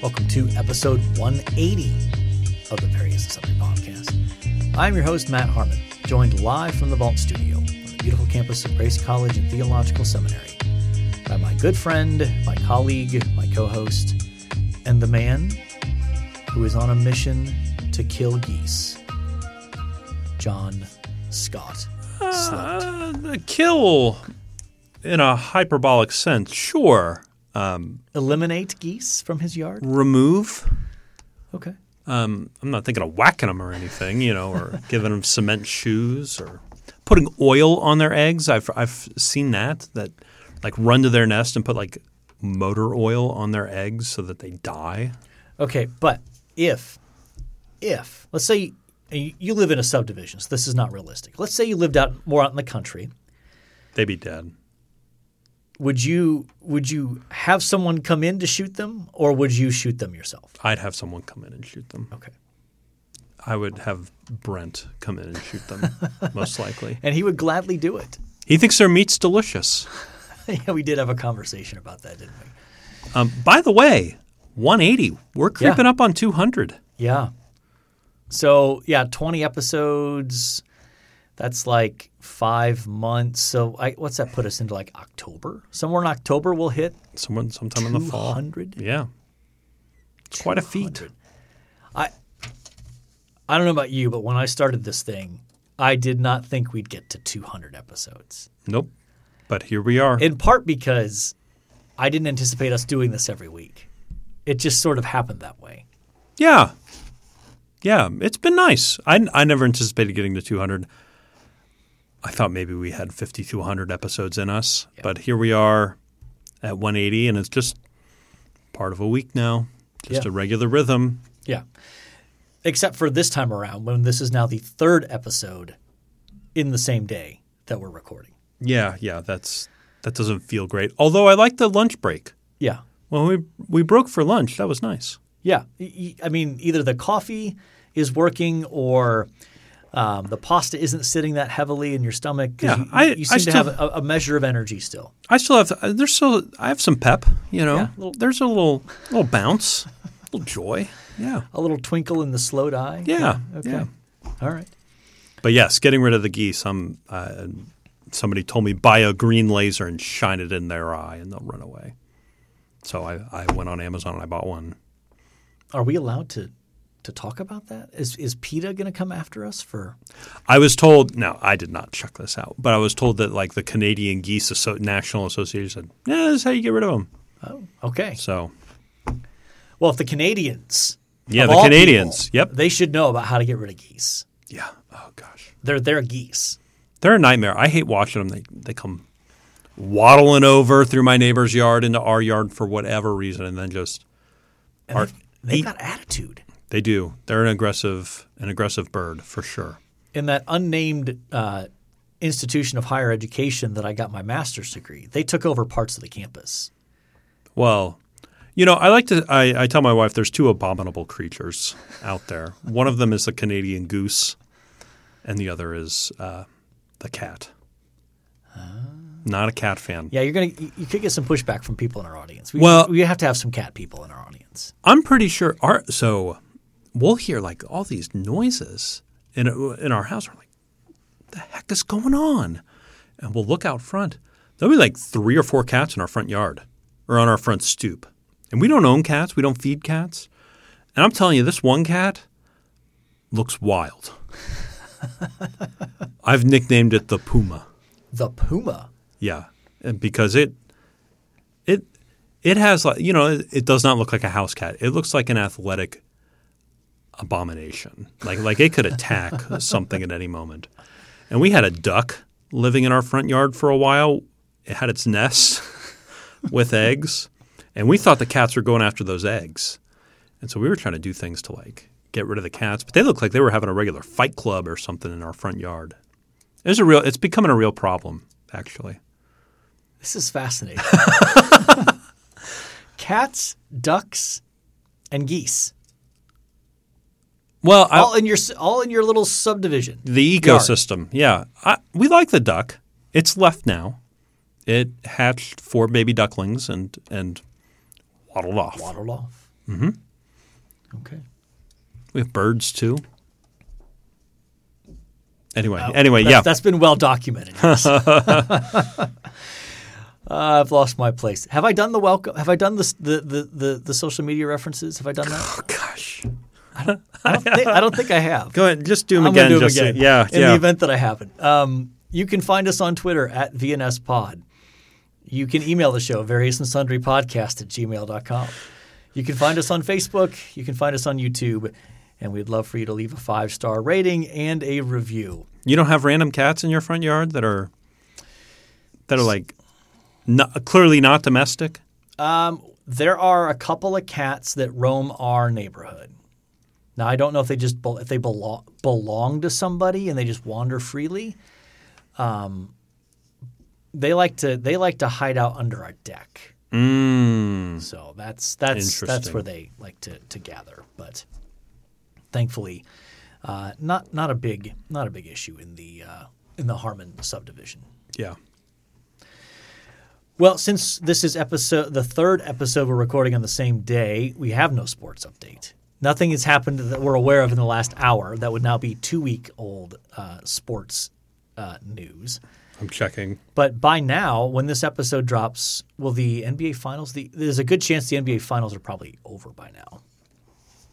Welcome to episode 180 of the Various and Sundry Podcast. I'm your host, Matt Harmon, joined live from the Vault Studio on the beautiful campus of Grace College and Theological Seminary by my good friend, my colleague, my co host, and the man who is on a mission to kill geese, John Scott. Uh, the kill, in a hyperbolic sense, sure. Eliminate geese from his yard? Remove. Okay. Um, I'm not thinking of whacking them or anything, you know, or giving them cement shoes or putting oil on their eggs. I've I've seen that that like run to their nest and put like motor oil on their eggs so that they die. Okay, but if, if let's say you, you live in a subdivision, so this is not realistic. Let's say you lived out more out in the country. They'd be dead. Would you would you have someone come in to shoot them, or would you shoot them yourself? I'd have someone come in and shoot them. Okay, I would have Brent come in and shoot them, most likely. and he would gladly do it. He thinks their meat's delicious. yeah, we did have a conversation about that, didn't we? Um, by the way, 180. We're creeping up on 200. Yeah. So yeah, twenty episodes. That's like five months. So I, what's that put us into like October? Somewhere in October we'll hit Someone sometime in the fall. hundred. Yeah. It's quite a feat. I I don't know about you, but when I started this thing, I did not think we'd get to 200 episodes. Nope. But here we are. In part because I didn't anticipate us doing this every week. It just sort of happened that way. yeah. Yeah, it's been nice. I, I never anticipated getting to 200. I thought maybe we had 50 to 100 episodes in us, but here we are at 180, and it's just part of a week now, just Yeah. a regular rhythm. Yeah. Except for this time around when this is now the third episode in the same day that we're recording. Yeah, yeah, that's that doesn't feel great. Although I like the lunch break. Yeah. Well, we we broke for lunch, that was nice. Yeah. I mean, either the coffee is working or um, the pasta isn't sitting that heavily in your stomach. Yeah, you, I- you I seem to have a, a measure of energy still. I still have uh, there's still I have some pep, you know. Yeah, little- there's a little little bounce, a little joy. Yeah. A little twinkle in the slowed eye. Yeah, Okay. yeah. All right. But yes, getting rid of the geese. I'm uh, somebody told me buy a green laser and shine it in their eye and they'll run away. So I, I went on Amazon and I bought one. Are we allowed to to talk about that? Is is PETA going to come after us for? I was told no, I did not check this out, but I was told that like the Canadian Geese Asso- National Association said, "Yeah, this is how you get rid of them." Oh, okay. So Well, if the Canadians, Yeah, the Canadians. people, Yep. they should know about how to get rid of geese. yeah, oh gosh, They're they're geese. they're a nightmare. I hate watching them. They they come waddling over through my neighbor's yard into our yard for whatever reason, and then just And are they've, they've eat- got attitude. They do. They're an aggressive, an aggressive bird for sure. In that unnamed uh, institution of higher education that I got my master's degree, they took over parts of the campus. Well, you know, I like to. I, I tell my wife there's two abominable creatures out there. One of them is the Canadian goose, and the other is uh, the cat. Not a cat fan. Yeah, you're gonna you you could get some pushback from people in our audience. We, Well- we have to have some cat people in our audience. I'm pretty sure. Our so we'll hear like all these noises in in our house. We're like, what the heck is going on? And we'll look out front. There'll be like three or four cats in our front yard or on our front stoop. And we don't own cats. We don't feed cats. And I'm telling you, this one cat looks wild. I've nicknamed it the Puma. The puma. Yeah, and because it it it has like you know it, it does not look like a house cat. It looks like an athletic abomination. Like like it could attack something at any moment. And we had a duck living in our front yard for a while. It had its nest with eggs, and we thought the cats were going after those eggs. And so we were trying to do things to like get rid of the cats, but they looked like they were having a regular fight club or something in our front yard. It's a real it's becoming a real problem actually. This is fascinating. Cats, ducks, and geese. Well, I, all in your all in your little subdivision. the Yard. ecosystem, yeah. I, we like the duck. It's left now. It hatched four baby ducklings and and waddled off. Waddled off. Mm-hmm. Okay. We have birds too. Anyway, Oh, anyway, that's, yeah. That's been well documented. yes. uh, I've lost my place. Have I done the welcome? Have I done the, the the the the social media references? Have I done that? oh gosh. I don't think I, don't think I have. Go ahead, just do them I'm again. gonna do 'em just again. To, yeah, In yeah. the event that I haven't, um, you can find us on Twitter at VNS Pod. You can email the show various and sundry podcast at gmail.com. You can find us on Facebook. You can find us on YouTube. And we'd love for you to leave a five star rating and a review. You don't have random cats in your front yard that are that are like not, clearly not domestic. Um, there are a couple of cats that roam our neighborhood. Now I don't know if they just if they belong belong to somebody and they just wander freely. Um, they like to they like to hide out under our deck. Mm. So that's that's that's where they like to, to gather. But thankfully, uh, not not a big not a big issue in the uh, in the Harmon subdivision. Yeah. Well, since this is episode the third episode we're recording on the same day, we have no sports update. Nothing has happened that we're aware of in the last hour that would now be two week old uh, sports uh, news. I'm checking. But by now, when this episode drops, will the NBA finals? The, there's a good chance the NBA finals are probably over by now.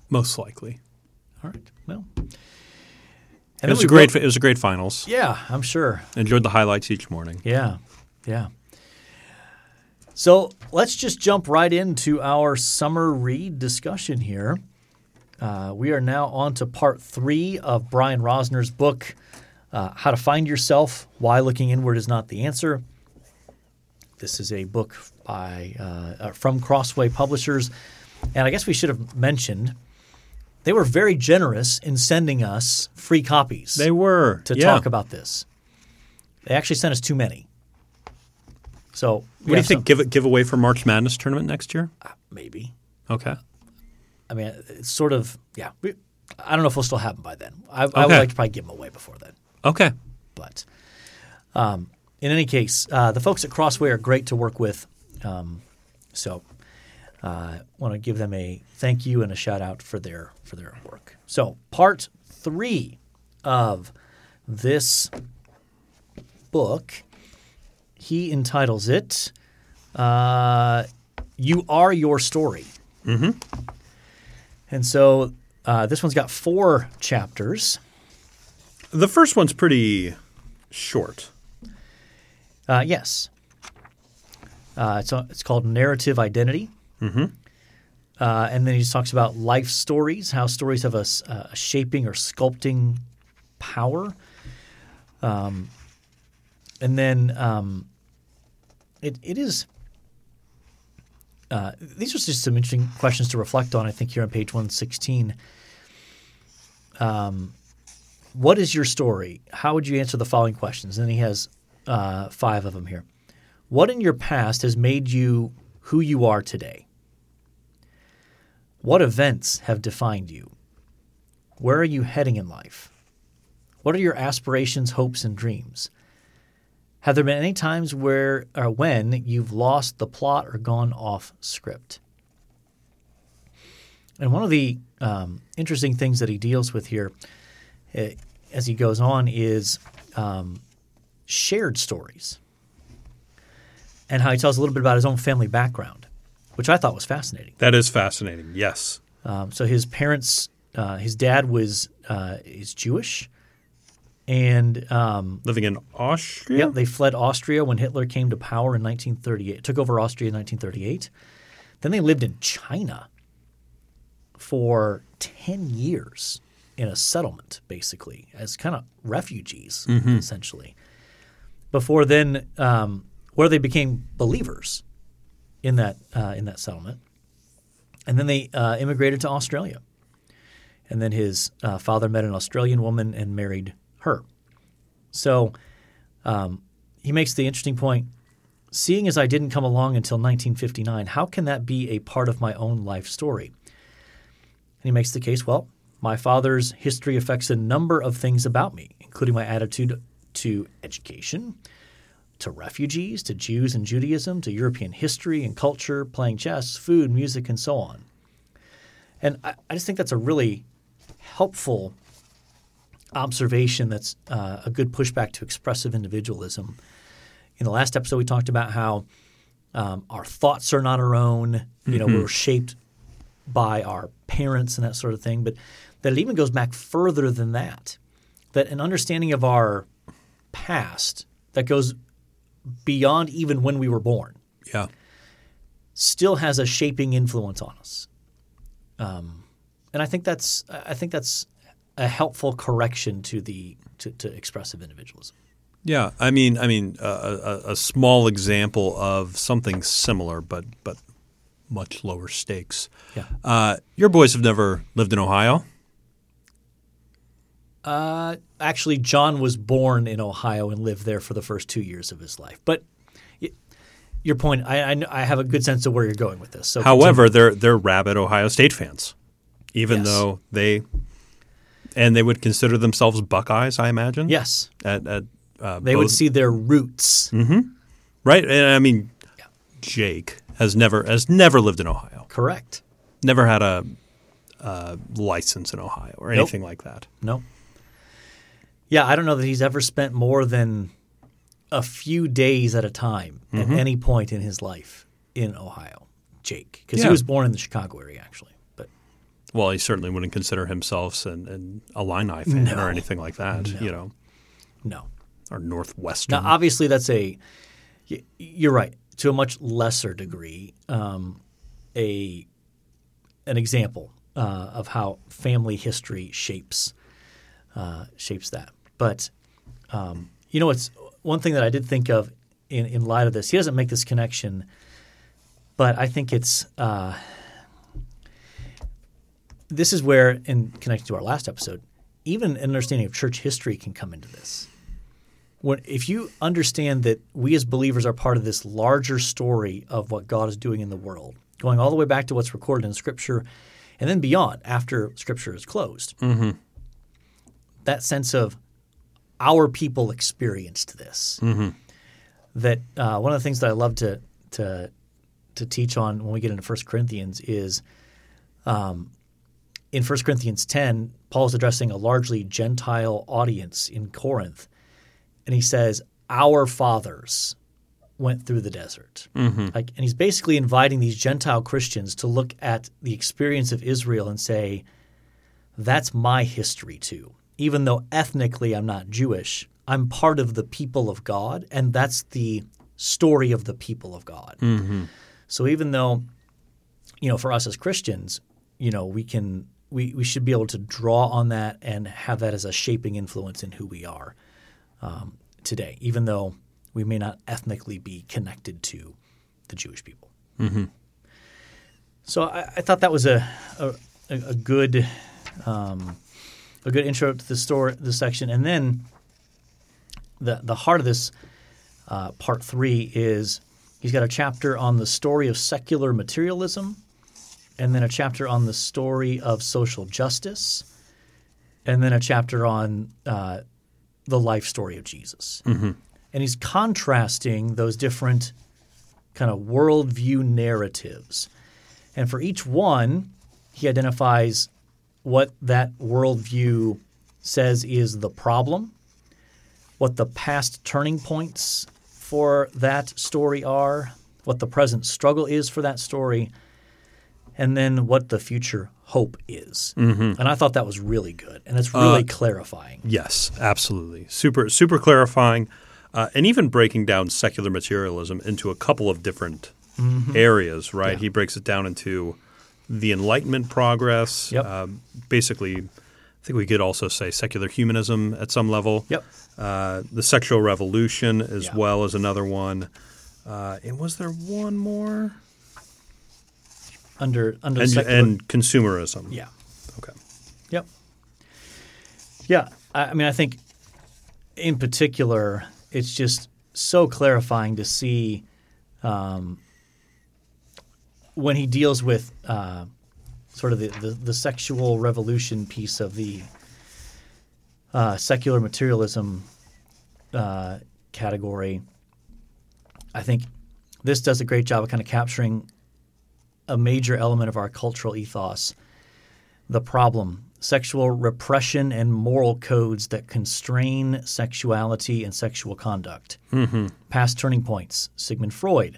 Most likely. All right. Well, It was a great. It was a great finals. yeah, I'm sure. Enjoyed the highlights each morning. Yeah, yeah. So let's just jump right into our summer read discussion here. Uh, we are now on to part three of Brian Rosner's book, uh, How to Find Yourself Why Looking Inward is Not the Answer. This is a book by uh, uh, from Crossway Publishers. And I guess we should have mentioned they were very generous in sending us free copies They were to yeah. talk about this. They actually sent us too many. So What do you think? Give it give away for March Madness tournament next year? maybe. Okay. I mean, it's sort of yeah. We, I don't know if we'll still have them by then. I, I would like to probably give them away before then. Okay. But um, in any case, uh, the folks at Crossway are great to work with. Um, so uh, want to give them a thank you and a shout out for their for their work. So part three of this book, he entitles it uh, "You Are Your Story." Mm-hmm. And so uh, this one's got four chapters. The first one's pretty short. Uh, yes. Uh, it's, it's called Narrative Identity. Mm-hmm. Uh, and then he just talks about life stories, how stories have a shaping or sculpting power. Um, and then um, it, it is. Uh, these are just some interesting questions to reflect on, I think, here on page 116. Um, what is your story? How would you answer the following questions? And he has uh, five of them here. What in your past has made you who you are today? What events have defined you? Where are you heading in life? What are your aspirations, hopes, and dreams? Have there been any times where or when you've lost the plot or gone off script? And one of the um, interesting things that he deals with here uh, as he goes on is um, shared stories and how he tells a little bit about his own family background, which I thought was fascinating. That is fascinating. Yes. Um, so his parents, uh, his dad was uh, is Jewish, and um, Living in Austria. yeah, they fled Austria when Hitler came to power in 1938. Took over Austria in 1938. Then they lived in China for 10 years in a settlement, basically, as kind of refugees, essentially. Before then, um, where they became believers in that uh, in that settlement, and then they uh, immigrated to Australia. And then his uh, father met an Australian woman and married her. So um, he makes the interesting point seeing as I didn't come along until 1959, how can that be a part of my own life story? And he makes the case well, my father's history affects a number of things about me, including my attitude to education, to refugees, to Jews and Judaism, to European history and culture, playing chess, food, music, and so on. And I, I just think that's a really helpful observation that's uh, a good pushback to expressive individualism. In the last episode, we talked about how um, our thoughts are not our own. You know, we're shaped by our parents and that sort of thing. But that it even goes back further than that. That an understanding of our past that goes beyond even when we were born Yeah. still has a shaping influence on us. Um, and I think that's I think that's a helpful correction to the to, to expressive individualism. Yeah, I mean, I mean, uh, a, a small example of something similar, but but much lower stakes. Yeah. Uh, your boys have never lived in Ohio. Uh, actually, John was born in Ohio and lived there for the first two years of his life. But y- your point, I, I, I have a good sense of where you're going with this. So However, they're they're rabid Ohio State fans, even Yes. though they and they would consider themselves Buckeyes. I imagine. yes, At, at uh, they would see their roots. right. And I mean, Jake has never has never lived in Ohio. Correct. Never had a, uh license in Ohio or anything like that. No. Yeah, I don't know that he's ever spent more than a few days at a time Mm-hmm. at any point in his life in Ohio. Jake, because Yeah. he was born in the Chicago area, actually. Well, he certainly wouldn't consider himself an, an Illini fan No. or anything like that, you know, no. or Northwestern. Now, obviously, that's a. You're right. To a much lesser degree, um, a an example uh, of how family history shapes uh, shapes that. But um, you know, it's one thing that I did think of in in light of this. He doesn't make this connection, but I think it's. Uh, this is where, in connecting to our last episode, even an understanding of church history can come into this. When if you understand that we as believers are part of this larger story of what God is doing in the world, going all the way back to what's recorded in Scripture, and then beyond after Scripture is closed, that sense of our people experienced this. That uh, one of the things that I love to to to teach on when we get into 1 Corinthians is um, in 1 Corinthians 10, Paul is addressing a largely Gentile audience in Corinth and he says, "Our fathers went through the desert." Mm-hmm. Like, and he's basically inviting these Gentile Christians to look at the experience of Israel and say, "That's my history too." Even though ethnically I'm not Jewish, I'm part of the people of God, and that's the story of the people of God. Mm-hmm. So even though, you know, for us as Christians, you know, we can we, we should be able to draw on that and have that as a shaping influence in who we are um, today, even though we may not ethnically be connected to the Jewish people. So I, I thought that was a a, a good um, a good intro to the story, the section, and then the the heart of this uh, part three is he's got a chapter on the story of secular materialism, and then a chapter on the story of social justice, and then a chapter on uh, the life story of Jesus. And he's contrasting those different kind of worldview narratives. And for each one, he identifies what that worldview says is the problem, what the past turning points for that story are, what the present struggle is for that story, and then what the future hope is. And I thought that was really good, and it's really clarifying. Yes, absolutely. Super, super clarifying, uh, and even breaking down secular materialism into a couple of different areas. Right? Yeah. He breaks it down into the Enlightenment progress. Yep. Uh, basically, I think we could also say secular humanism at some level. Yep. Uh, the sexual revolution, as Yeah. well as another one. Uh, and was there one more? Under under And, secular, and consumerism. yeah. Okay. Yep. Yeah, I, I mean, I think in particular, it's just so clarifying to see um, when he deals with uh, sort of the, the, the sexual revolution piece of the uh, secular materialism uh, category. I think this does a great job of kind of capturing a major element of our cultural ethos The problem sexual repression and moral codes that constrain sexuality and sexual conduct. Mm-hmm. Past turning points Sigmund Freud,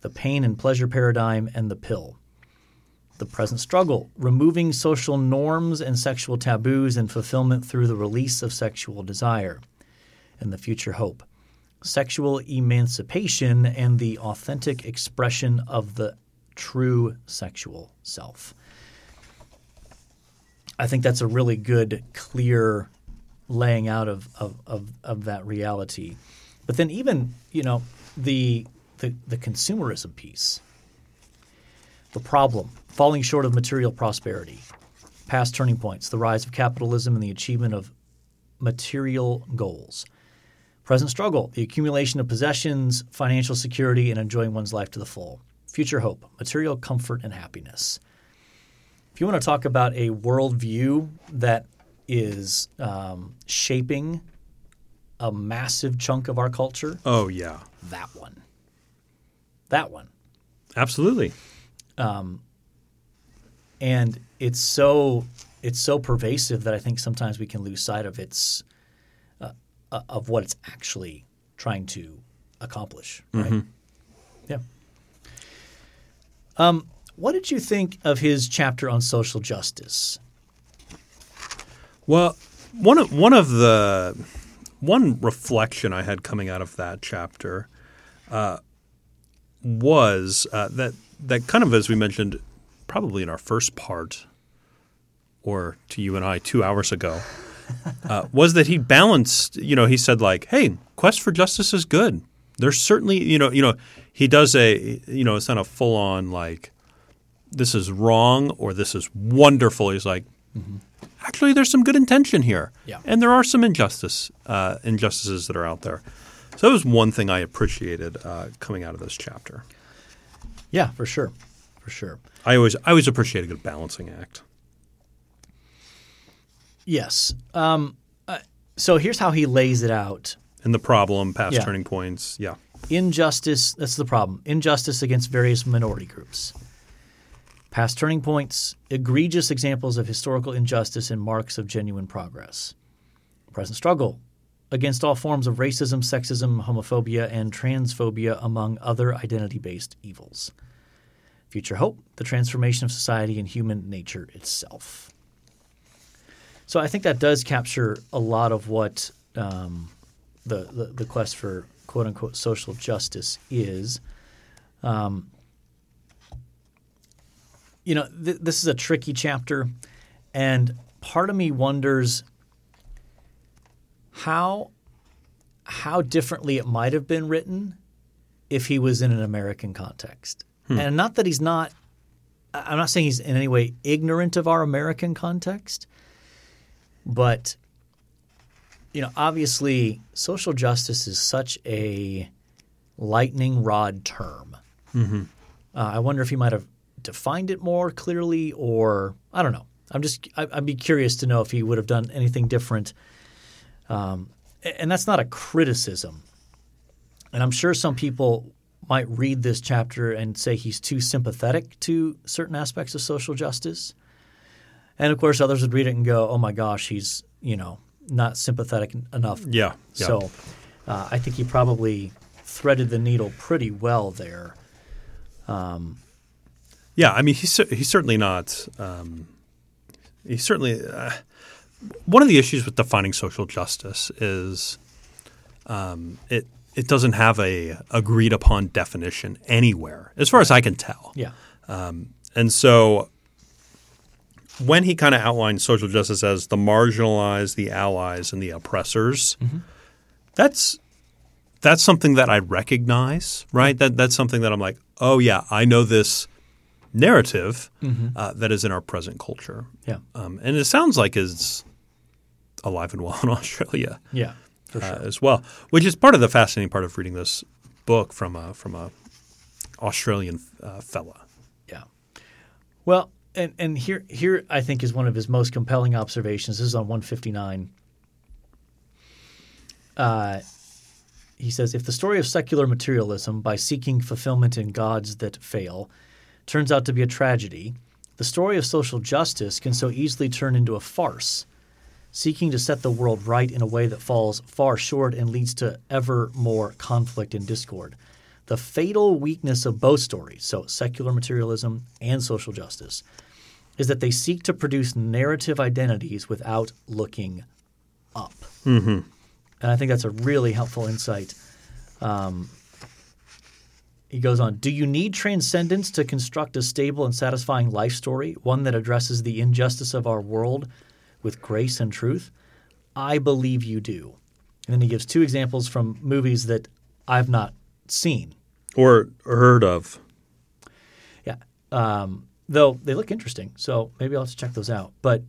the pain and pleasure paradigm, and the pill. The present struggle removing social norms and sexual taboos and fulfillment through the release of sexual desire. And the future hope sexual emancipation and the authentic expression of the true sexual self. I think that's a really good, clear laying out of, of, of, of that reality. But then even, you know, the, the, the consumerism piece, the problem, falling short of material prosperity, past turning points, the rise of capitalism and the achievement of material goals. Present struggle, the accumulation of possessions, financial security, and enjoying one's life to the full. Future hope, material comfort and happiness. If you want to talk about a worldview that is um, shaping a massive chunk of our culture, Oh yeah, that one. That one. absolutely. and it's so it's so pervasive that I think sometimes we can lose sight of its uh, uh, of what it's actually trying to accomplish. Right? Yeah. Um, what did you think of his chapter on social justice? Well, one of one of the one reflection I had coming out of that chapter uh, was uh, that that kind of as we mentioned, probably in our first part, or to you and I two hours ago, uh, was that he balanced. You know, he said like, "Hey, quest for justice is good." There's certainly, you know, you know, he does a, you know, it's not a full on like, this is wrong or this is wonderful. He's like, actually there's some good intention here Yeah. and there are some injustice uh, injustices that are out there so that was one thing i appreciated uh, coming out of this chapter Yeah, for sure, for sure. i always i always appreciate a good balancing act Yes. Um, uh, so here's how he lays it out. And the problem past Yeah. turning points yeah Injustice, that's the problem. Injustice against various minority groups. Past turning points, egregious examples of historical injustice and marks of genuine progress. Present struggle against all forms of racism, sexism, homophobia, and transphobia, among other identity based evils. Future hope, the transformation of society and human nature itself. So I think that does capture a lot of what um, the, the the quest for quote unquote social justice is. Um, you know, th- this is a tricky chapter, and part of me wonders how how differently it might have been written if he was in an American context. And not that he's not I'm not saying he's in any way ignorant of our American context, but you know, obviously, social justice is such a lightning rod term. Uh, I wonder if he might have defined it more clearly, or I don't know. I'm just I, I'd be curious to know if he would have done anything different. Um, and that's not a criticism. And I'm sure some people might read this chapter and say he's too sympathetic to certain aspects of social justice. And of course, others would read it and go, "Oh my gosh, he's you know not sympathetic enough." yeah, yeah. So, uh, I think he probably threaded the needle pretty well there. Yeah, I mean, he's he's certainly not. Um, he's certainly uh, one of the issues with defining social justice is um, it it doesn't have a agreed upon definition anywhere, as far as I can tell. Yeah, And so when he kind of outlines social justice as the marginalized, the allies, and the oppressors, that's that's something that I recognize, right? That that's something that I'm like, oh yeah, I know this narrative uh, that is in our present culture, yeah, um, and it sounds like is alive and well in Australia yeah, for uh, sure. as well, which is part of the fascinating part of reading this book from a from a Australian uh, fella. Yeah. Well, and and here here I think is one of his most compelling observations. This is on 159. Uh, he says, if the story of secular materialism by seeking fulfillment in gods that fail turns out to be a tragedy, the story of social justice can so easily turn into a farce, seeking to set the world right in a way that falls far short and leads to ever more conflict and discord. The fatal weakness of both stories, so secular materialism and social justice, is that they seek to produce narrative identities without looking up. Mm-hmm. And I think that's a really helpful insight. Um, he goes on Do you need transcendence to construct a stable and satisfying life story, one that addresses the injustice of our world with grace and truth? I believe you do. And then he gives two examples from movies that I've not seen. Or heard of. Yeah. Um, though they look interesting. So maybe I'll have to check those out. But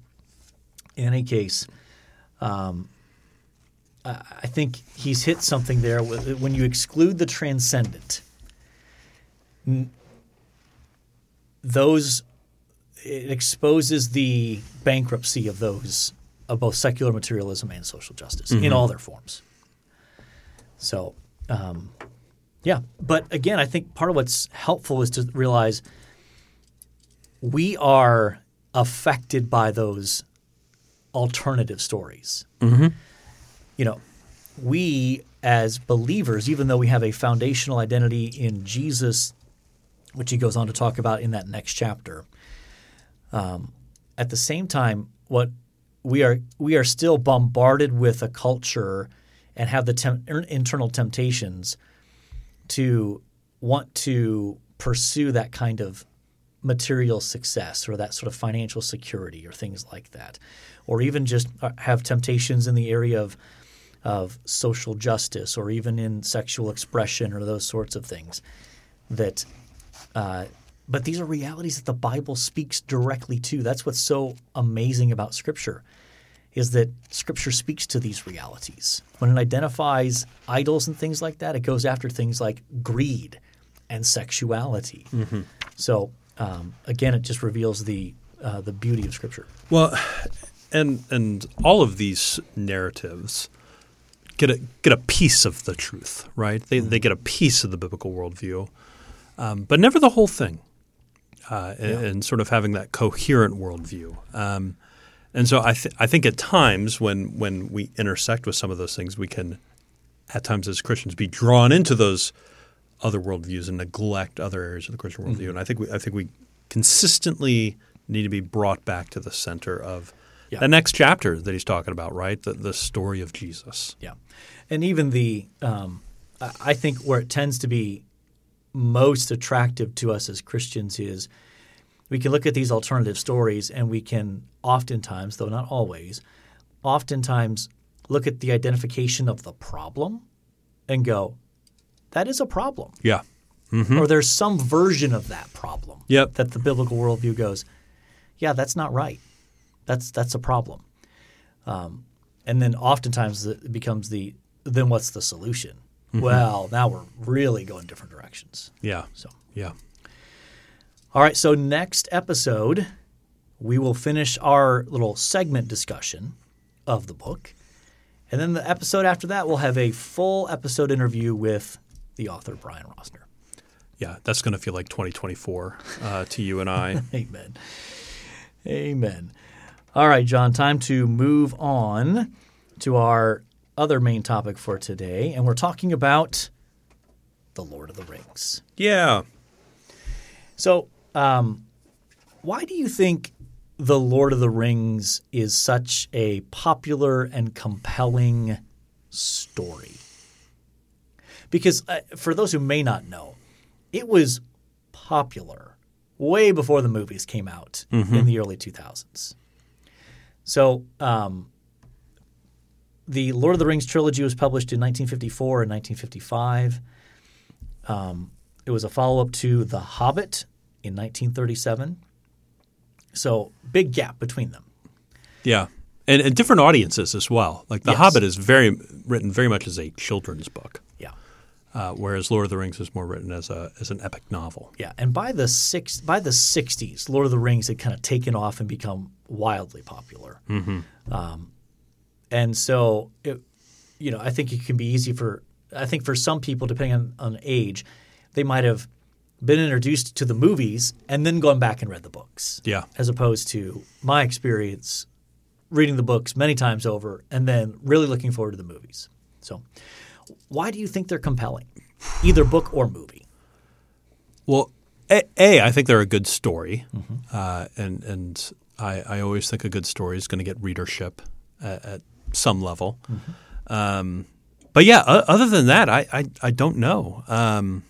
in any case, um, I I think he's hit something there. When you exclude the transcendent, those it exposes the bankruptcy of those of both secular materialism and social justice in all their forms. So, um, yeah. But again, I think part of what's helpful is to realize we are affected by those alternative stories. You know, we as believers, even though we have a foundational identity in Jesus, which he goes on to talk about in that next chapter, um, at the same time, what we are we are still bombarded with a culture and have the tem- internal temptations to want to pursue that kind of material success or that sort of financial security or things like that, or even just uh, have temptations in the area of of social justice or even in sexual expression or those sorts of things. That, uh, but these are realities that the Bible speaks directly to. That's what's so amazing about Scripture, is that Scripture speaks to these realities. When it identifies idols and things like that, it goes after things like greed and sexuality. So um, again, it just reveals the uh, the beauty of Scripture. Well, and and all of these narratives get a get a piece of the truth, right? They they get a piece of the biblical worldview, um, but never the whole thing, uh, and, and sort of having that coherent worldview. Um, and so I th- I think at times when when we intersect with some of those things, we can at times as Christians be drawn into those other worldviews and neglect other areas of the Christian worldview. And I think we I think we consistently need to be brought back to the center of Yeah. the next chapter that he's talking about, right? The the story of Jesus. Yeah, and even the um, I think where it tends to be most attractive to us as Christians is we can look at these alternative stories and we can oftentimes, though not always, oftentimes look at the identification of the problem and go, that is a problem. Yeah. Or there's some version of that problem Yep. that the biblical worldview goes, yeah, that's not right. That's that's a problem. Um, and then oftentimes it becomes the then what's the solution? Well, now we're really going different directions. Yeah. So, Yeah. all right. So next episode, we will finish our little segment discussion of the book, and then the episode after that, we'll have a full episode interview with the author Brian Rosner. Yeah. That's going to feel like 2024 uh, to you and I. Amen. Amen. All right, John, time to move on to our other main topic for today. And we're talking about The Lord of the Rings. yeah. So, um, why do you think The Lord of the Rings is such a popular and compelling story? Because uh, for those who may not know, it was popular way before the movies came out in the early 2000s. So, um, the Lord of the Rings trilogy was published in 1954 and 1955. Um, it was a follow up to The Hobbit in 1937. So, big gap between them. Yeah. And, and different audiences as well. Like The Yes. Hobbit is very written very much as a children's book. Uh, whereas Lord of the Rings is more written as a as an epic novel. Yeah. And by the six, by the 60s, Lord of the Rings had kind of taken off and become wildly popular. Um, and so, it, you know, I think it can be easy for, I think for some people, depending on, on age, they might have been introduced to the movies and then gone back and read the books. Yeah. As opposed to my experience reading the books many times over and then really looking forward to the movies. So, why do you think they're compelling, either book or movie? Well, a, a I think they're a good story, uh, and and I, I always think a good story is going to get readership at, at some level. Um, but yeah, o- other than that, I I, I don't know. Um,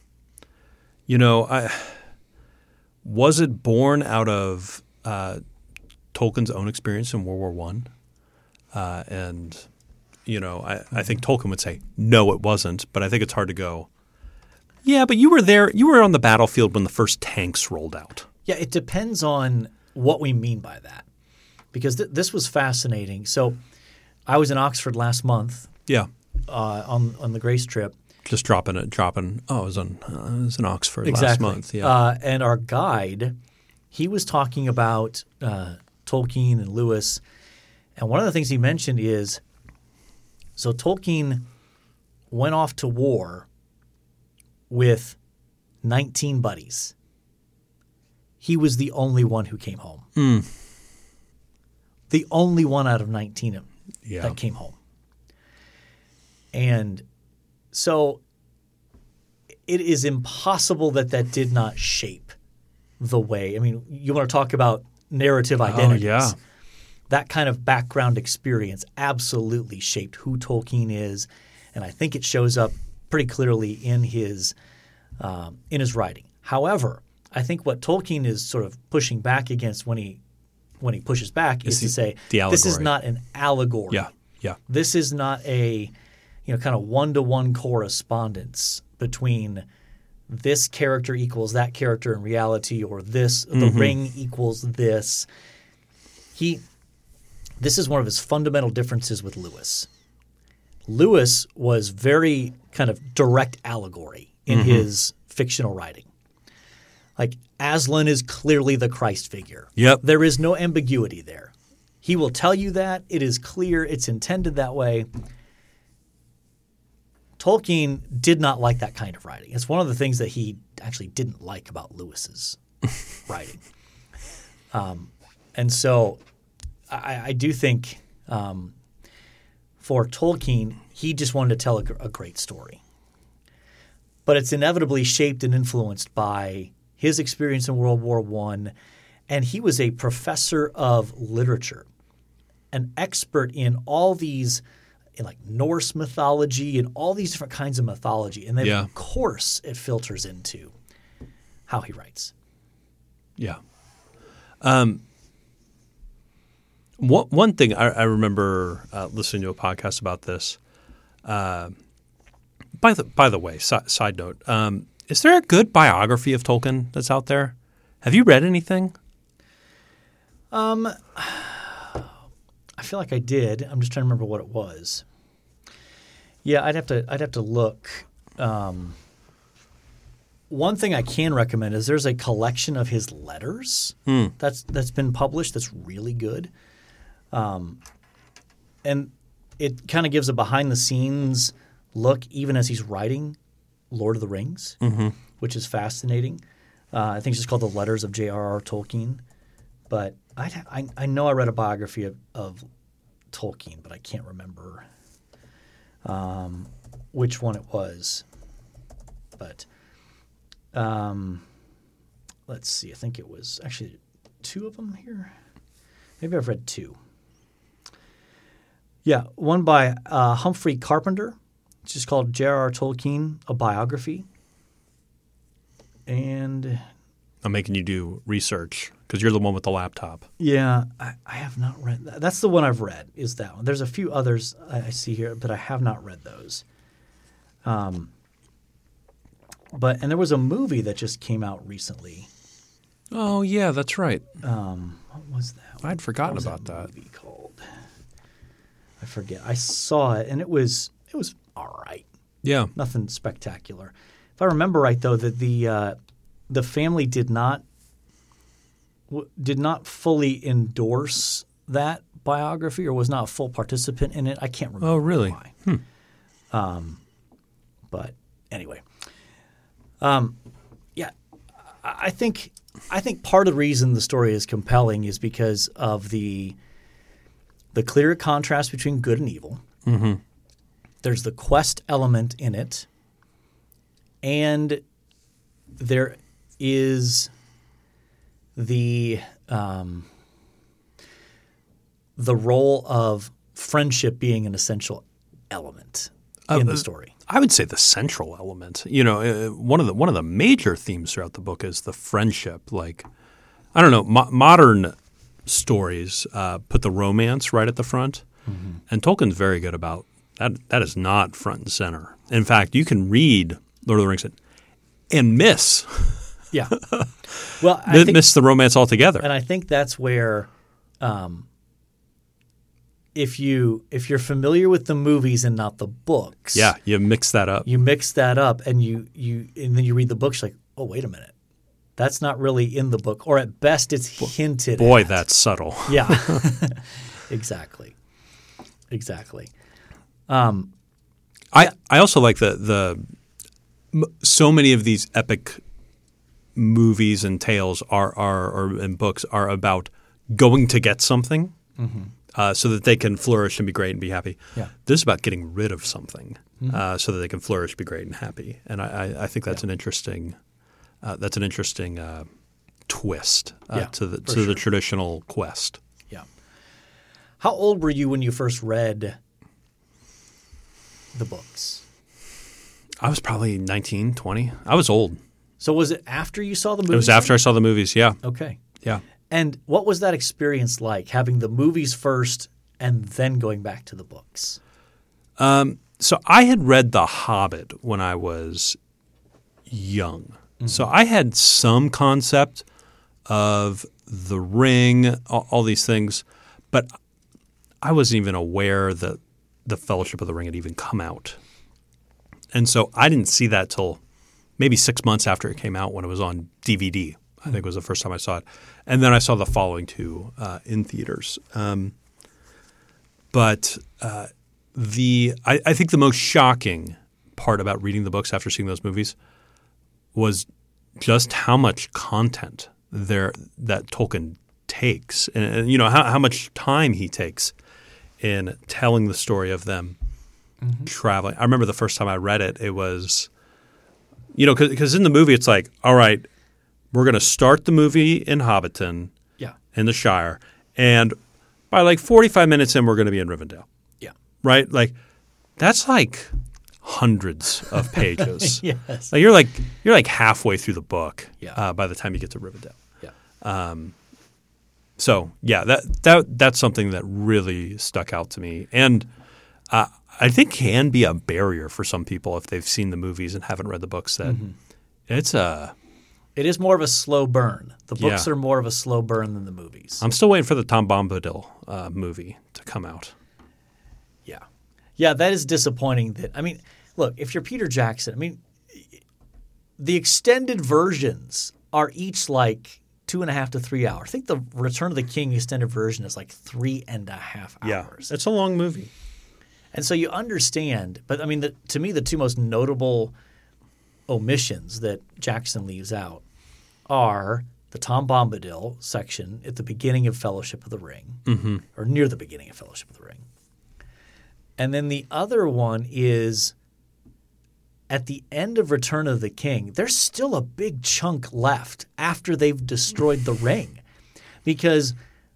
you know, I was it born out of uh, Tolkien's own experience in World War One, uh, and you know, I, I think Tolkien would say no, it wasn't. But I think it's hard to go. Yeah, but you were there. You were on the battlefield when the first tanks rolled out. Yeah, it depends on what we mean by that. Because th- this was fascinating. So, I was in Oxford last month Yeah, uh, on on the Grace trip. just dropping it, dropping. Oh, I was on. Uh, I was in Oxford last month. Yeah, Uh, and our guide, he was talking about uh, Tolkien and Lewis, and one of the things he mentioned is, so Tolkien went off to war with 19 buddies. He was the only one who came home. Hmm. The only one out of 19 of- yeah, that came home. And so it is impossible that that did not shape the way. I mean, you want to talk about narrative identities. Oh, yeah. That kind of background experience absolutely shaped who Tolkien is, and I think it shows up pretty clearly in his um, in his writing. However, I think what Tolkien is sort of pushing back against when he when he pushes back is, the- to say this is not an allegory. yeah, yeah, This is not a you know kind of one to one correspondence between this character equals that character in reality or this the ring equals this. He this is one of his fundamental differences with Lewis. Lewis was very kind of direct allegory in his fictional writing. Like Aslan is clearly the Christ figure. Yep. There is no ambiguity there. He will tell you that. It is clear. It's intended that way. Tolkien did not like that kind of writing. It's one of the things that he actually didn't like about Lewis's writing. Um, and so I, I do think um, for Tolkien, he just wanted to tell a, a great story. But it's inevitably shaped and influenced by his experience in World War One, and he was a professor of literature, an expert in all these, in like Norse mythology and all these different kinds of mythology, and then Yeah. of course it filters into how he writes. yeah. Um, one one thing I, I remember uh, listening to a podcast about this. Uh, by the by the way, si- side note, um, is there a good biography of Tolkien that's out there? Have you read anything? Um, I feel like I did. I'm just trying to remember what it was. Yeah, I'd have to. I'd have to look. Um, one thing I can recommend is there's a collection of his letters that's that's been published. That's really good, um, and it kind of gives a behind the scenes look, even as he's writing Lord of the Rings, which is fascinating. Uh, I think it's just called the Letters of J.R.R. Tolkien. But ha- I, I know I read a biography of, of Tolkien, but I can't remember um, which one it was. But um, let's see. I think it was actually two of them here. Maybe I've read two. Yeah, one by uh, Humphrey Carpenter. It's just called J.R.R. Tolkien, a biography. And I'm making you do research because you're the one with the laptop. Yeah, I, I have not read that. That's the one I've read. Is that one? There's a few others I, I see here, but I have not read those. Um, but and there was a movie that just came out recently. Oh yeah, that's right. Um, what was that? I'd forgotten about that. I forget. I saw it and it was it was all right. Yeah, Nothing spectacular. If I remember right, though, that the uh, the family did not w- did not fully endorse that biography or was not a full participant in it. I can't remember. Oh, really? Why. Um, but anyway, um, yeah, I think I think part of the reason the story is compelling is because of the the clear contrast between good and evil. Mm-hmm. There's the quest element in it, and there is the um, the role of friendship being an essential element in the story. I would say the central element. You know, uh, one of the one of the major themes throughout the book is the friendship. Like, I don't know, mo- modern stories uh, put the romance right at the front, and Tolkien's very good about that. That is not front and center. In fact, you can read Lord of the Rings and, miss Yeah. Well, I think, miss the romance altogether. and I think that's where, um, if you if you're familiar with the movies and not the books, yeah, you mix that up. you mix that up and you you and then you read the books like, oh wait a minute, that's not really in the book, or at best it's hinted. Boy, at. that's subtle. yeah, exactly, exactly. I, I also like the the so many of these epic movies and tales are are or and books are about going to get something uh, so that they can flourish and be great and be happy. Yeah. This is about getting rid of something uh, so that they can flourish, be great and happy. And I, I, I think that's an interesting uh, that's an interesting uh, twist uh, Yeah, to the to the traditional quest. Yeah. How old were you when you first read the books? I was probably 19, 20. I was old. So was it after you saw the movies? It was after I saw the movies. Yeah. Okay. Yeah. And what was that experience like, having the movies first and then going back to the books? So I had read The Hobbit when I was young. So I had some concept of the ring, all, all these things, but I wasn't even aware that the Fellowship of the Ring had even come out. And so I didn't see that till maybe six months after it came out when it was on DVD. I think was the first time I saw it. And then I saw the following two uh, in theaters. Um, but uh, the I, I think the most shocking part about reading the books after seeing those movies was just how much content there that Tolkien takes, and, and, you know how, how much time he takes in telling the story of them mm-hmm. traveling. I remember the first time I read it, it was, you know, because in the movie it's like, all right, we're going to start the movie in Hobbiton Yeah. in the Shire, and by like forty five minutes in, we're going to be in Rivendell Yeah. right? Like that's like hundreds of pages. Yes. Like you're like you're like halfway through the book Yeah. uh, by the time you get to Rivendell. Yeah. Um, So yeah, that that that's something that really stuck out to me, and uh, I think can be a barrier for some people if they've seen the movies and haven't read the books. That Mm-hmm. it's a. It is more of a slow burn. The books Yeah. are more of a slow burn than the movies. I'm still waiting for the Tom Bombadil uh, movie to come out. Yeah. Yeah, that is disappointing that I mean, look, if you're Peter Jackson, I mean the extended versions are each like two and a half to three hours. I think the Return of the King extended version is like three and a half hours. Yeah, it's a long movie. And so you understand, but I mean, the, to me, the two most notable omissions that Jackson leaves out are the Tom Bombadil section at the beginning of Fellowship of the Ring, mm-hmm. or near the beginning of Fellowship of the Ring. And then the other one is at the end of Return of the King, there's still a big chunk left after they've destroyed the ring. Because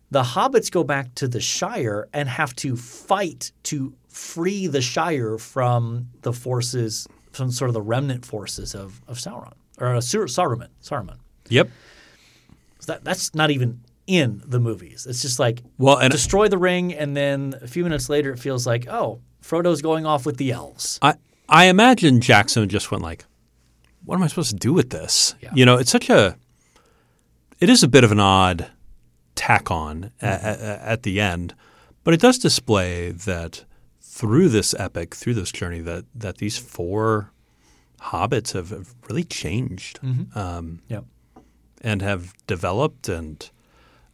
the hobbits go back to the Shire and have to fight to free the Shire from the forces, from sort of the remnant forces of, of Sauron, or uh, Sar- Saruman. Saruman. Yep. So that, that's not even in the movies. It's just like Well, and destroy the ring, and then a few minutes later, it feels like, oh, Frodo's going off with the elves. I I imagine Jackson just went like, "What am I supposed to do with this?" Yeah. You know, it's such a, it is a bit of an odd tack on a- a- at the end, but it does display that through this epic, through this journey, that that these four hobbits have, have really changed um, Yep. and have developed, and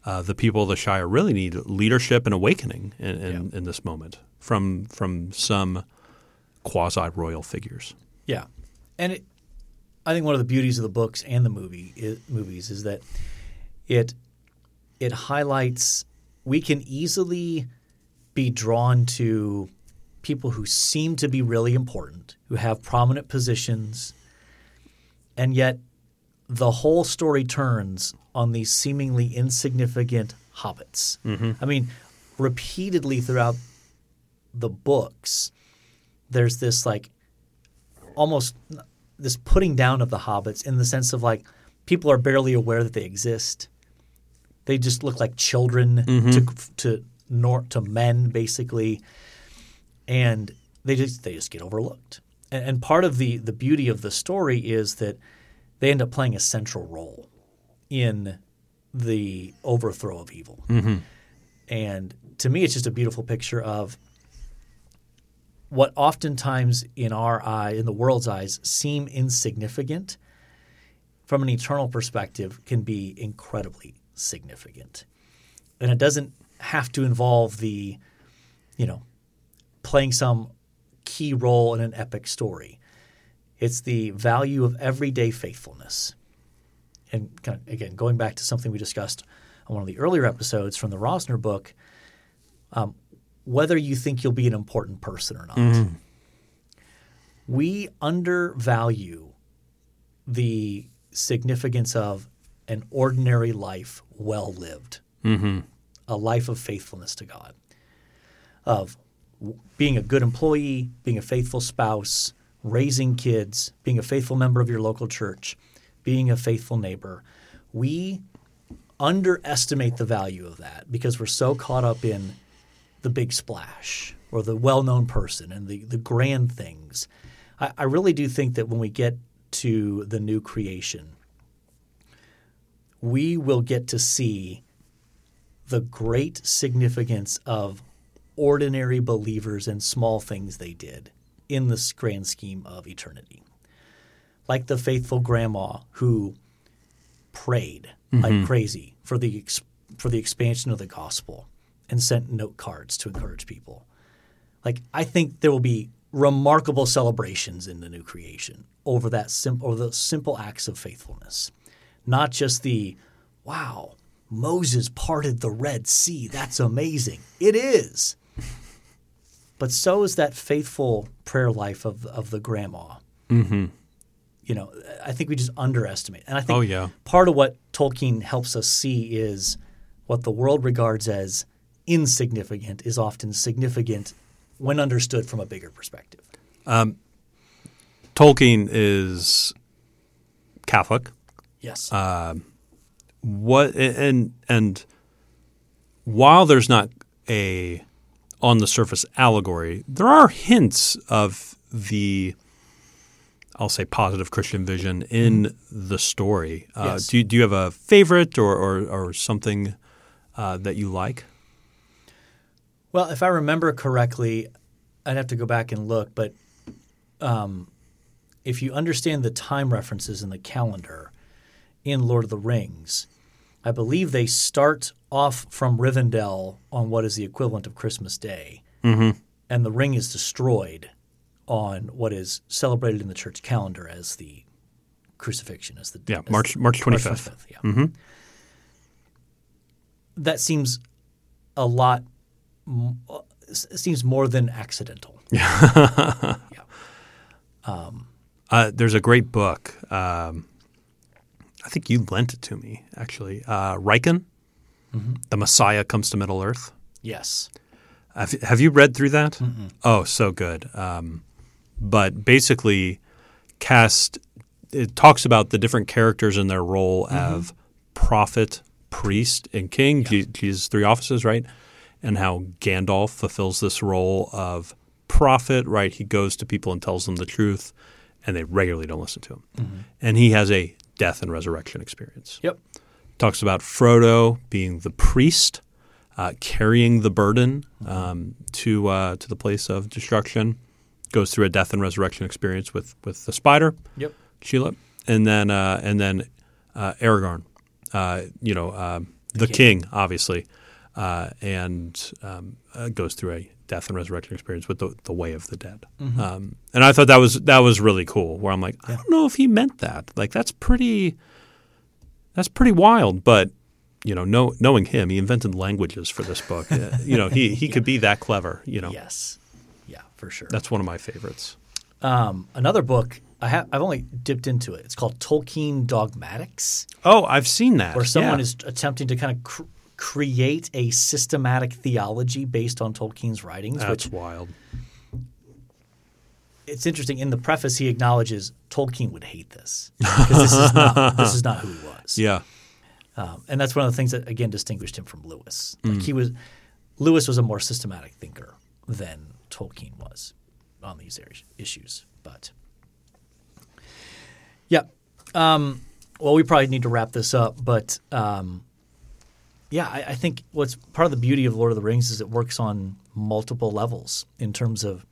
uh, the people of the Shire really need leadership and awakening in, in, in this moment from from some quasi royal figures. Yeah, and it I think one of the beauties of the books and the movie movies is that it it highlights we can easily be drawn to people who seem to be really important, who have prominent positions, and yet the whole story turns on these seemingly insignificant hobbits. Mm-hmm. I mean, repeatedly throughout the books, there's this like almost this putting down of the hobbits in the sense of like people are barely aware that they exist. They just look like children mm-hmm. to to nor, to men basically, and they just they just get overlooked. And, and part of the the beauty of the story is that they end up playing a central role in the overthrow of evil. Mm-hmm. And to me, it's just a beautiful picture of what oftentimes in our eye, in the world's eyes, seem insignificant, from an eternal perspective, can be incredibly significant. And it doesn't have to involve the, you know, playing some key role in an epic story. It's the value of everyday faithfulness. And kind of, again, going back to something we discussed on one of the earlier episodes from the Rosner book, um, whether you think you'll be an important person or not, mm-hmm. we undervalue the significance of an ordinary life well lived, mm-hmm. a life of faithfulness to God, of being a good employee, being a faithful spouse, raising kids, being a faithful member of your local church, being a faithful neighbor. We underestimate the value of that because we're so caught up in the big splash or the well known person and the, the grand things. I, I really do think that when we get to the new creation, we will get to see the great significance of ordinary believers and small things they did in this grand scheme of eternity. Like the faithful grandma who prayed like mm-hmm. crazy for the for the expansion of the gospel and sent note cards to encourage people. Like I think there will be remarkable celebrations in the new creation over that sim- over the simple acts of faithfulness, not just the wow Moses parted the Red Sea. That's amazing. It is. But so is that faithful prayer life of of the grandma. Mm-hmm. You know, I think we just underestimate. And I think Oh, yeah. part of what Tolkien helps us see is what the world regards as insignificant is often significant when understood from a bigger perspective. Tolkien is Catholic. Yes. What and and while there's not a on the surface allegory, there are hints of the I'll say positive Christian vision in the story. Uh, Yes. do, you, do you have a favorite or or, or something uh, that you like? Well, if I remember correctly, I'd have to go back and look, but um, if you understand the time references in the calendar in Lord of the Rings, I believe they start off from Rivendell on what is the equivalent of Christmas Day, mm-hmm. and the ring is destroyed on what is celebrated in the church calendar as the crucifixion, as the Yeah, as March the- March twenty fifth. 25th, yeah. That seems a lot. Uh, Seems more than accidental. Yeah. Uh, there's a great book. Um, I think you lent it to me actually. Uh, Ryken, the Messiah comes to Middle Earth. Yes. Have, have you read through that? Oh, so good. Um, but basically, cast it talks about the different characters and their role of prophet, priest, and king. Je- Jesus' three offices, right? And how Gandalf fulfills this role of prophet. Right? He goes to people and tells them the truth, and they regularly don't listen to him. And he has a death and resurrection experience Yep. talks about Frodo being the priest, uh, carrying the burden um, to uh, to the place of destruction. Goes through a death and resurrection experience with with the spider, Yep. Shelob, and then uh, and then uh, Aragorn, uh, you know, uh, the, king. obviously, uh, and um, uh, goes through a death and resurrection experience with the, the way of the dead. Um, and I thought that was that was really cool. Where I'm like, I don't know if he meant that. Like that's pretty that's pretty wild. But you know, know knowing him, he invented languages for this book. Uh, you know, he he could be that clever. You know, Yes. Yeah, for sure. that's one of my favorites. Um, another book I have I've only dipped into it. It's called Tolkien Dogmatics, Oh, I've seen that. where someone Yeah. is attempting to kind of cr- create a systematic theology based on Tolkien's writings. That's which wild. it's interesting. In the preface, he acknowledges Tolkien would hate this because this is not this is not who he was. Yeah. Um, and that's one of the things that again distinguished him from Lewis. Mm. Like he was, Lewis was a more systematic thinker than Tolkien was on these issues. But yeah, um, well, we probably need to wrap this up. But um, yeah, I, I think what's part of the beauty of Lord of the Rings is it works on multiple levels in terms of.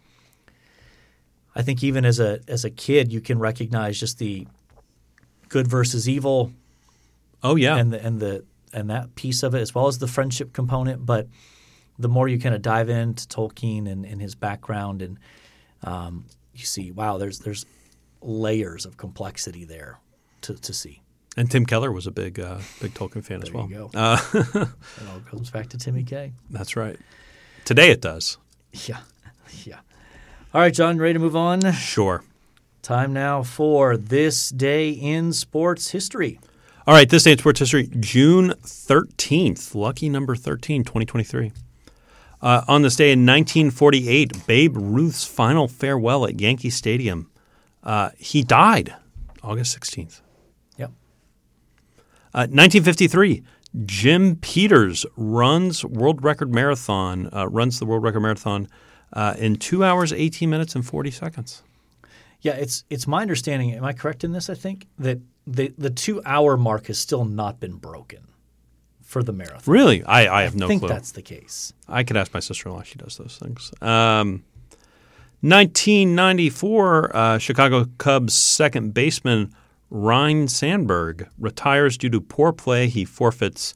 I think even as a as a kid, you can recognize just the good versus evil Oh yeah. and the and the and that piece of it as well as the friendship component. But the more you kind of dive into Tolkien and, and his background, and um, you see, wow, there's there's layers of complexity there to, to see. And Tim Keller was a big, uh, big Tolkien fan as There well. you go. Uh, It all comes back to Timmy K. that's right. Today it does. Yeah, yeah. All right, John, ready to move on? Sure. Time now for this day in sports history. All right, this day in sports history, June 13th, lucky number 13, 2023. Uh, on this day in 1948, Babe Ruth's final farewell at Yankee Stadium. Uh, he died August 16th. Yep. Uh, 1953, Jim Peters runs world record marathon, uh, runs the world record marathon uh, in two hours, 18 minutes, and 40 seconds. Yeah, it's it's my understanding. Am I correct in this? I think that the the two hour mark has still not been broken for the marathon. Really? I, I have no I think clue. that's the case. I could ask my sister in law. She does those things. Um, 1994, uh, Chicago Cubs second baseman Ryne Sandberg retires due to poor play. He forfeits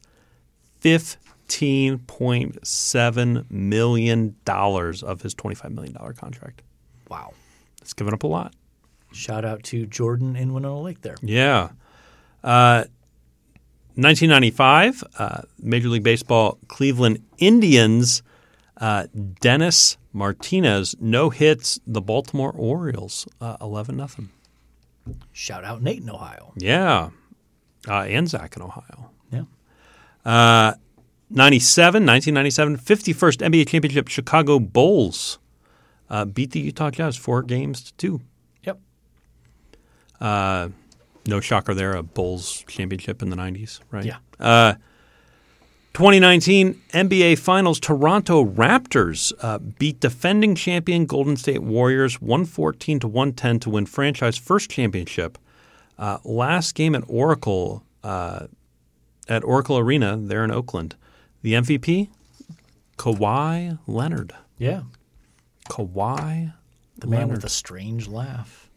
$15.7 million of his $25 million contract. Wow. It's given up a lot. Shout out to Jordan in Winona Lake there. Yeah. Uh, 1995, uh, Major League Baseball Cleveland Indians, uh, Dennis Martinez no hits the Baltimore Orioles, uh, 11 nothing. Shout out Nate in Ohio. Yeah. Uh, and Zach in Ohio. Yeah. Uh, 97, 1997, 51st NBA championship, Chicago Bulls uh, beat the Utah Jazz four games to two. Yep. Uh, no shocker there, a Bulls championship in the 90s, right? Yeah. Uh, 2019 NBA Finals, Toronto Raptors uh, beat defending champion Golden State Warriors 114 to 110 to win franchise first championship. Uh, last game at Oracle uh, at Oracle Arena there in Oakland. The MVP, Kawhi Leonard. Yeah. Kawhi The man Leonard. with a strange laugh.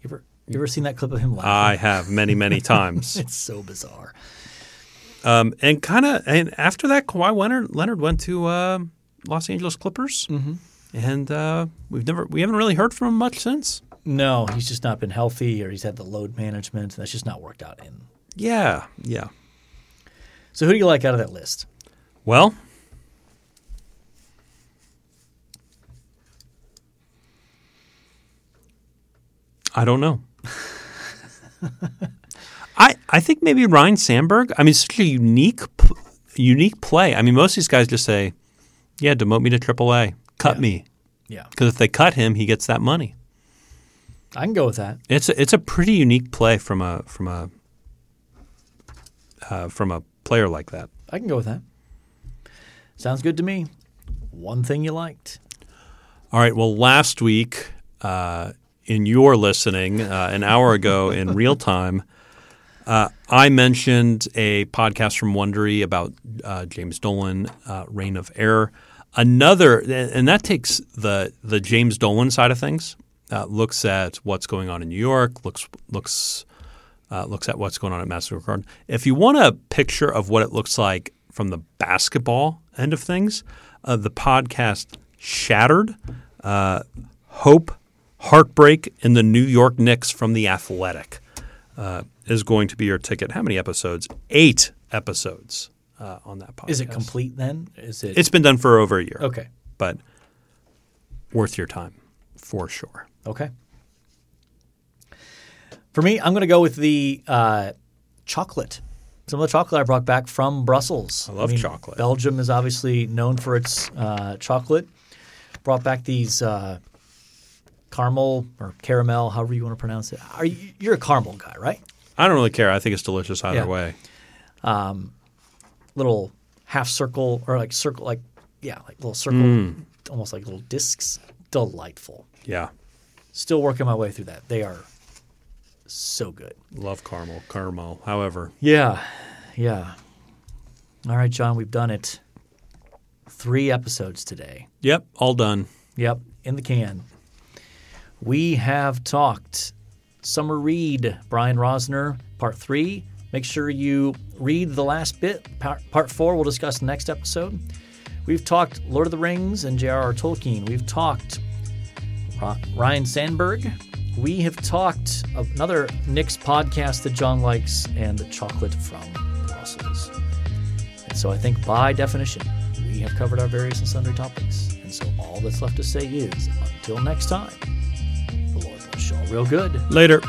You ever you ever seen that clip of him laughing? I have many, many times. it's so bizarre. Um, and kind of, and after that, Kawhi Leonard, Leonard went to uh, Los Angeles Clippers, mm-hmm. and uh, we've never, we haven't really heard from him much since. No, he's just not been healthy, or he's had the load management. That's just not worked out in. Yeah, yeah. So who do you like out of that list? Well, I don't know. I I think maybe Ryne Sandberg. I mean, it's such a unique unique play. I mean, most of these guys just say, "Yeah, demote me to AAA, cut Yeah. me," Yeah, because if they cut him, he gets that money. I can go with that. It's a, it's a pretty unique play from a from a uh, from a player like that. I can go with that. Sounds good to me. One thing you liked. All right. Well, last week uh, in your listening, uh, an hour ago in real time, uh, I mentioned a podcast from Wondery about uh, James Dolan, uh, Reign of Error. Another, and that takes the the James Dolan side of things. Uh, looks at what's going on in New York. Looks looks uh, looks at what's going on at Madison Square Garden. If you want a picture of what it looks like from the basketball end of things, uh, the podcast Shattered, Hope, Heartbreak, and the New York Knicks from The Athletic uh, is going to be your ticket. How many episodes? Eight episodes uh, on that podcast. Is it complete then? Is it? It's been done for over a year. okay. But worth your time for sure. Okay. For me, I'm going to go with the uh, chocolate. Some of the chocolate I brought back from Brussels. I love chocolate. Belgium is obviously known for its uh, chocolate. Brought back these uh, caramel or caramel, however you want to pronounce it. Are you, you're a caramel guy, right? I don't really care. I think it's delicious either Yeah. way. Little half circle or like circle, like yeah, like little circle, Mm. almost like little discs. Delightful. Yeah. Still working my way through that. They are so good. Love caramel, caramel. However, Yeah, yeah. All right, John, we've done it. Three episodes today. yep, all done. Yep, in the can. We have talked Summer Read, Brian Rosner, part three. Make sure you read the last bit. Part, four, we'll discuss next episode. We've talked Lord of the Rings and J.R.R. Tolkien. We've talked Ryne Sandberg. We have talked another Knicks podcast that John likes and the chocolate from Brussels. And so I think by definition, we have covered our various and sundry topics. And so all that's left to say is until next time, real good. Later.